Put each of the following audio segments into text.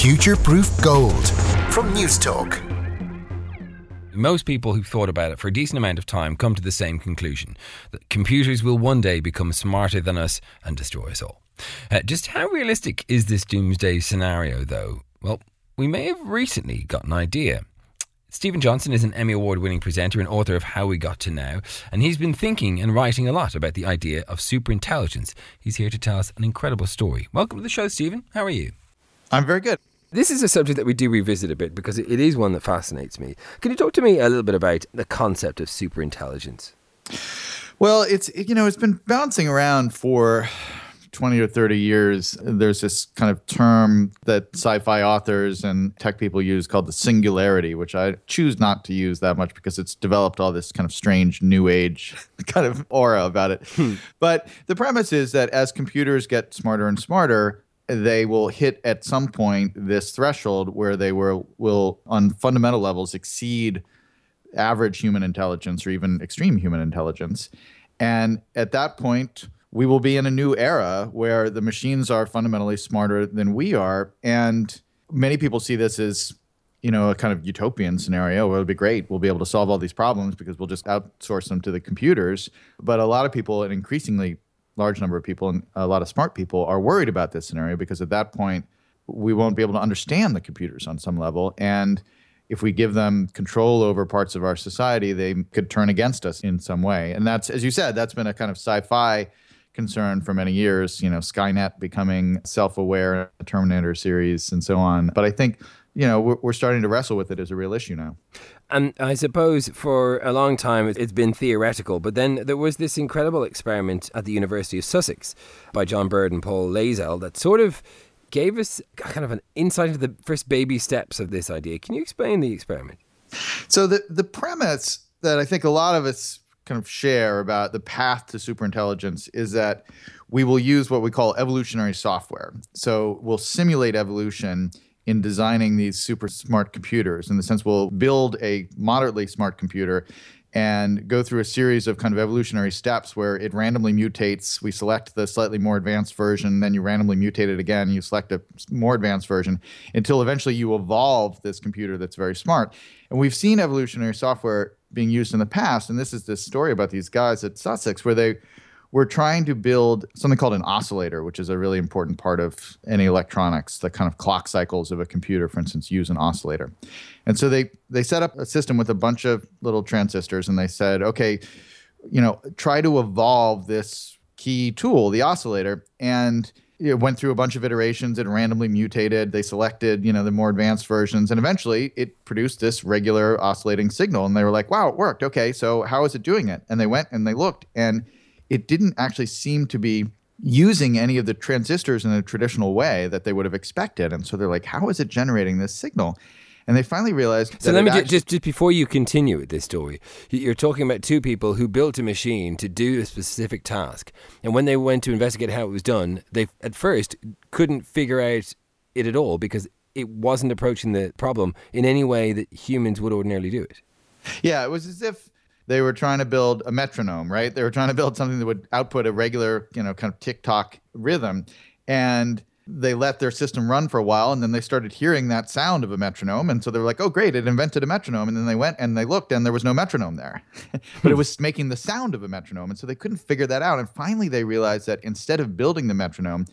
Future Proof Gold from Newstalk. Most people who've thought about it for a decent amount of time come to the same conclusion that computers will one day become smarter than us and destroy us all. Uh, just how realistic is this doomsday scenario, though? Well, we may have recently got an idea. Steven Johnson is an Emmy Award winning presenter and author of How We Got to Now, and he's been thinking and writing a lot about the idea of superintelligence. He's here to tell us an incredible story. Welcome to the show, Steven. How are you? I'm very good. This is a subject that we do revisit a bit because it is one that fascinates me. Can you talk to me a little bit about the concept of superintelligence? Well, it's you know it's been bouncing around for 20 or 30 years, there's this kind of term that sci fi authors and tech people use called the singularity, which I choose not to use that much because it's developed all this kind of strange new age kind of aura about it. Hmm. But the premise is that as computers get smarter and smarter, they will hit at some point this threshold where they will, will on fundamental levels, exceed average human intelligence or even extreme human intelligence. And at that point, we will be in a new era where the machines are fundamentally smarter than we are. And many people see this as, you know, a kind of utopian scenario it'll be great. We'll be able to solve all these problems because we'll just outsource them to the computers. But a lot of people, an increasingly large number of people and a lot of smart people are worried about this scenario because at that point, we won't be able to understand the computers on some level. And if we give them control over parts of our society, they could turn against us in some way. And that's, as you said, that's been a kind of sci fi concern for many years. You know, Skynet becoming self-aware, Terminator series, and so on. But I think you know we're, we're starting to wrestle with it as a real issue now. And I suppose for a long time it's been theoretical, but then there was this incredible experiment at the University of Sussex by John Bird and Paul Layzell that sort of gave us kind of an insight into the first baby steps of this idea. Can you explain the experiment? So the the premise that I think a lot of us kind of share about the path to superintelligence is that we will use what we call evolutionary software. So we'll simulate evolution in designing these super smart computers. In the sense, we'll build a moderately smart computer and go through a series of kind of evolutionary steps where it randomly mutates. We select the slightly more advanced version, then you randomly mutate it again. You select a more advanced version until eventually you evolve this computer that's very smart. And we've seen evolutionary software being used in the past. And this is this story about these guys at Sussex where they were trying to build something called an oscillator, which is a really important part of any electronics. The kind of clock cycles of a computer, for instance, use an oscillator. And so they they set up a system with a bunch of little transistors, and they said, okay, you know, try to evolve this key tool, the oscillator, and it went through a bunch of iterations. It randomly mutated. They selected, you know, the more advanced versions, and eventually it produced this regular oscillating signal. And they were like, "Wow, it worked. Okay, so how is it doing it?" And they went and they looked, and it didn't actually seem to be using any of the transistors in a traditional way that they would have expected. And so they're like, "How is it generating this signal?" and they finally realized. So let me actually- just just before you continue with this story, you're talking about two people who built a machine to do a specific task, and when they went to investigate how it was done, they at first couldn't figure out it at all because it wasn't approaching the problem in any way that humans would ordinarily do it. Yeah, it was as if they were trying to build a metronome, right? They were trying to build something that would output a regular, you know, kind of tick tock rhythm, and they let their system run for a while and then they started hearing that sound of a metronome. And so they were like oh great it invented a metronome. And then they went and they looked and there was no metronome there. But it hmm. was making the sound of a metronome. And so they couldn't figure that out. And finally they realized that instead of building the metronome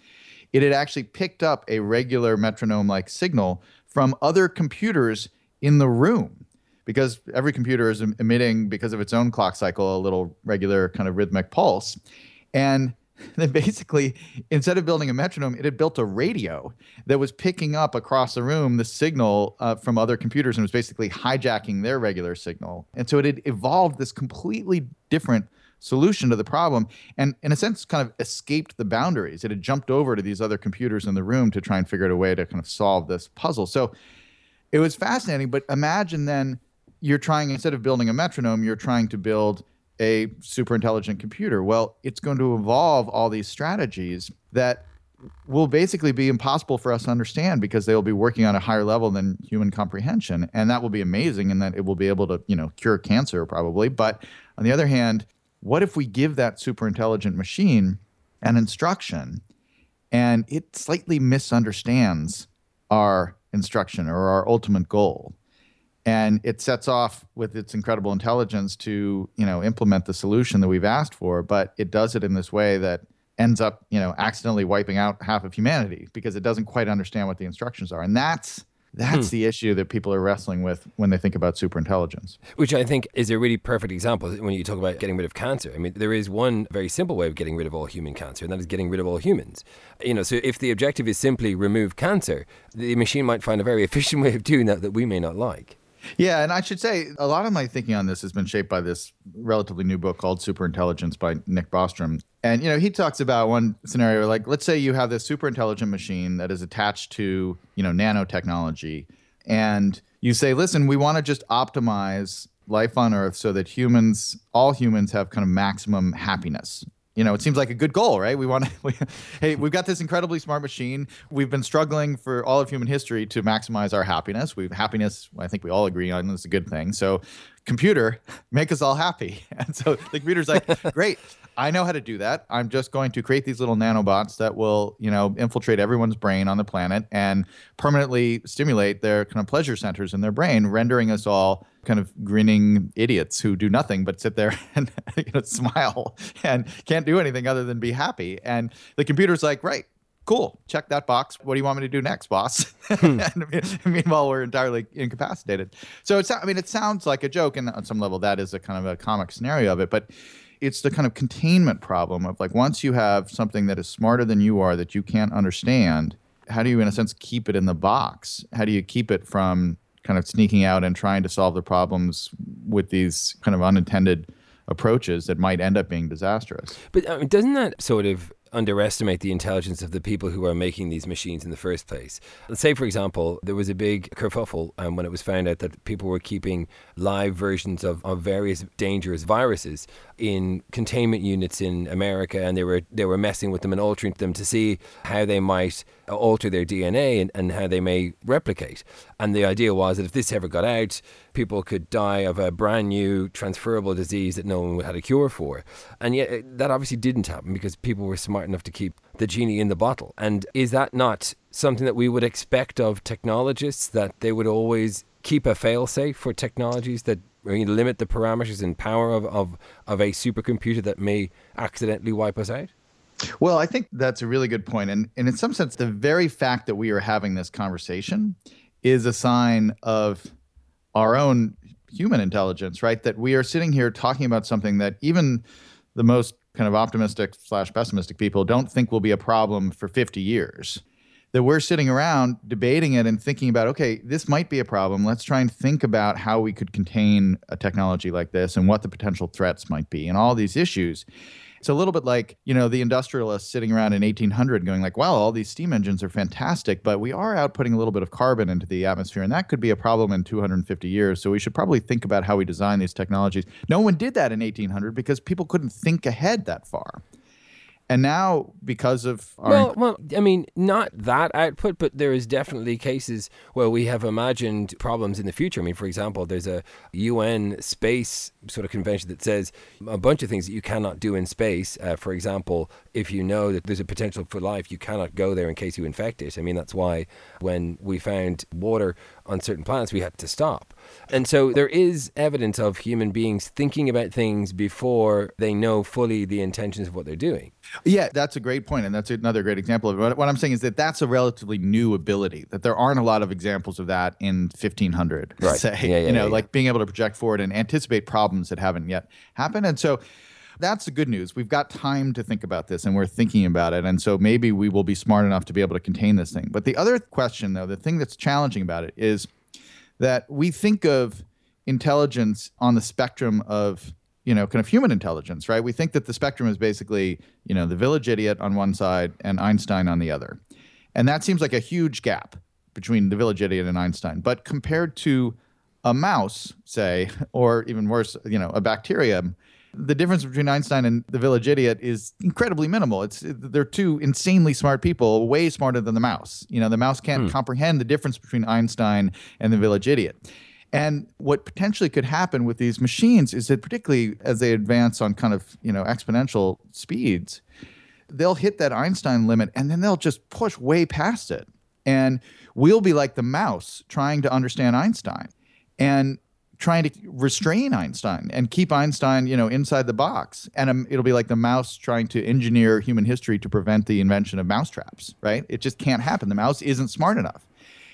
it had actually picked up a regular metronome like signal from other computers in the room because every computer is emitting because of its own clock cycle a little regular kind of rhythmic pulse. And then basically, instead of building a metronome, it had built a radio that was picking up across the room the signal uh, from other computers and was basically hijacking their regular signal. And so it had evolved this completely different solution to the problem and in a sense kind of escaped the boundaries. It had jumped over to these other computers in the room to try and figure out a way to kind of solve this puzzle. So it was fascinating but imagine then you're trying instead of building a metronome you're trying to build a super intelligent computer. Well, it's going to evolve all these strategies that will basically be impossible for us to understand because they will be working on a higher level than human comprehension. And that will be amazing and that it will be able to you know cure cancer probably. But on the other hand what if we give that super intelligent machine an instruction and it slightly misunderstands our instruction or our ultimate goal and it sets off with its incredible intelligence to you know implement the solution that we've asked for but it does it in this way that ends up you know accidentally wiping out half of humanity because it doesn't quite understand what the instructions are and that's that's hmm. the issue that people are wrestling with when they think about superintelligence. Which I think is a really perfect example when you talk about getting rid of cancer. I mean, there is one very simple way of getting rid of all human cancer, and that is getting rid of all humans. You know, so if the objective is simply remove cancer, the machine might find a very efficient way of doing that that we may not like. Yeah, and I should say a lot of my thinking on this has been shaped by this relatively new book called Superintelligence by Nick Bostrom. And you know, he talks about one scenario like let's say you have this super intelligent machine that is attached to, you know, nanotechnology and you say, "Listen, we want to just optimize life on earth so that humans all humans have kind of maximum happiness you know, it seems like a good goal, right? We want to, we, hey, we've got this incredibly smart machine. We've been struggling for all of human history to maximize our happiness. We've happiness, I think we all agree on is a good thing. So, computer, make us all happy. And so the computer's like, great, I know how to do that. I'm just going to create these little nanobots that will, you know, infiltrate everyone's brain on the planet and permanently stimulate their kind of pleasure centers in their brain, rendering us all kind of grinning idiots who do nothing but sit there and you know, smile and can't do anything other than be happy. And the computer's like, right, cool, check that box. What do you want me to do next, boss? Hmm. and meanwhile, we're entirely incapacitated. So it's, I mean, it sounds like a joke, and on some level, that is a kind of a comic scenario of it, but it's the kind of containment problem of like once you have something that is smarter than you are that you can't understand, how do you, in a sense, keep it in the box? How do you keep it from kind of sneaking out and trying to solve the problems with these kind of unintended approaches that might end up being disastrous? But I mean, doesn't that sort of underestimate the intelligence of the people who are making these machines in the first place. Let's say, for example, there was a big kerfuffle um, when it was found out that people were keeping live versions of, of various dangerous viruses in containment units in America, and they were they were messing with them and altering them to see how they might alter their DNA and, and how they may replicate. And the idea was that if this ever got out, people could die of a brand new transferable disease that no one had a cure for. And yet, uh, that obviously didn't happen because people were smart enough to keep the genie in the bottle. And is that not something that we would expect of technologists that they would always keep a failsafe for technologies that limit the parameters and power of, of, of a supercomputer that may accidentally wipe us out? Well, I think that's a really good point. And, and in some sense, the very fact that we are having this conversation is a sign of our own human intelligence, right? That we are sitting here talking about something that even the most kind of optimistic slash pessimistic people don't think will be a problem for 50 years. That we're sitting around debating it and thinking about, okay, this might be a problem. Let's try and think about how we could contain a technology like this and what the potential threats might be and all these issues. It's a little bit like, you know, the industrialists sitting around in 1800 going like, wow, all these steam engines are fantastic, but we are outputting a little bit of carbon into the atmosphere, and that could be a problem in 250 years. So we should probably think about how we design these technologies. No one did that in 1800 because people couldn't think ahead that far. And now, because of our well, well, I mean, not that output, but there is definitely cases where we have imagined problems in the future. I mean, for example, there's a UN space sort of convention that says a bunch of things that you cannot do in space. Uh, for example, if you know that there's a potential for life, you cannot go there in case you infect it. I mean, that's why when we found water on certain planets, we had to stop. And so there is evidence of human beings thinking about things before they know fully the intentions of what they're doing. Yeah, that's a great point, and that's another great example of it. What I'm saying is that that's a relatively new ability. That there aren't a lot of examples of that in 1500. Right. Say, yeah, yeah, you know, yeah, like being able to project forward and anticipate problems that haven't yet happened. And so that's the good news. We've got time to think about this and we're thinking about it. And so maybe we will be smart enough to be able to contain this thing. But the other question, though, the thing that's challenging about it is that we think of intelligence on the spectrum of you know kind of human intelligence right? We think that the spectrum is basically you know the village idiot on one side and einstein on the other. And that seems like a huge gap between the village idiot and einstein. But compared to a mouse say or even worse you know a bacterium the difference between Einstein and the village idiot is incredibly minimal. It's they're two insanely smart people, way smarter than the mouse. You know, the mouse can't hmm. comprehend the difference between Einstein and the village idiot. And what potentially could happen with these machines is that particularly as they advance on kind of, you know, exponential speeds, they'll hit that Einstein limit and then they'll just push way past it. And we'll be like the mouse trying to understand Einstein and trying to restrain Einstein and keep Einstein, you know, inside the box. And um, it'll be like the mouse trying to engineer human history to prevent the invention of mousetraps, right? It just can't happen. The mouse isn't smart enough.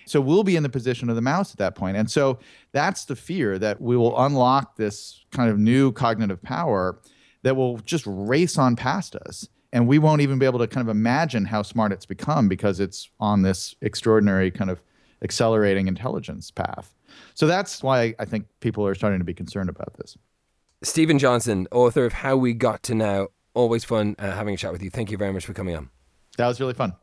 So we'll be in the position of the mouse at that point. And so that's the fear that we will unlock this kind of new cognitive power that will just race on past us. And we won't even be able to kind of imagine how smart it's become because it's on this extraordinary kind of accelerating intelligence path. So that's why I think people are starting to be concerned about this. Steven Johnson, author of How We Got to Now. Always fun uh, having a chat with you. Thank you very much for coming on. That was really fun.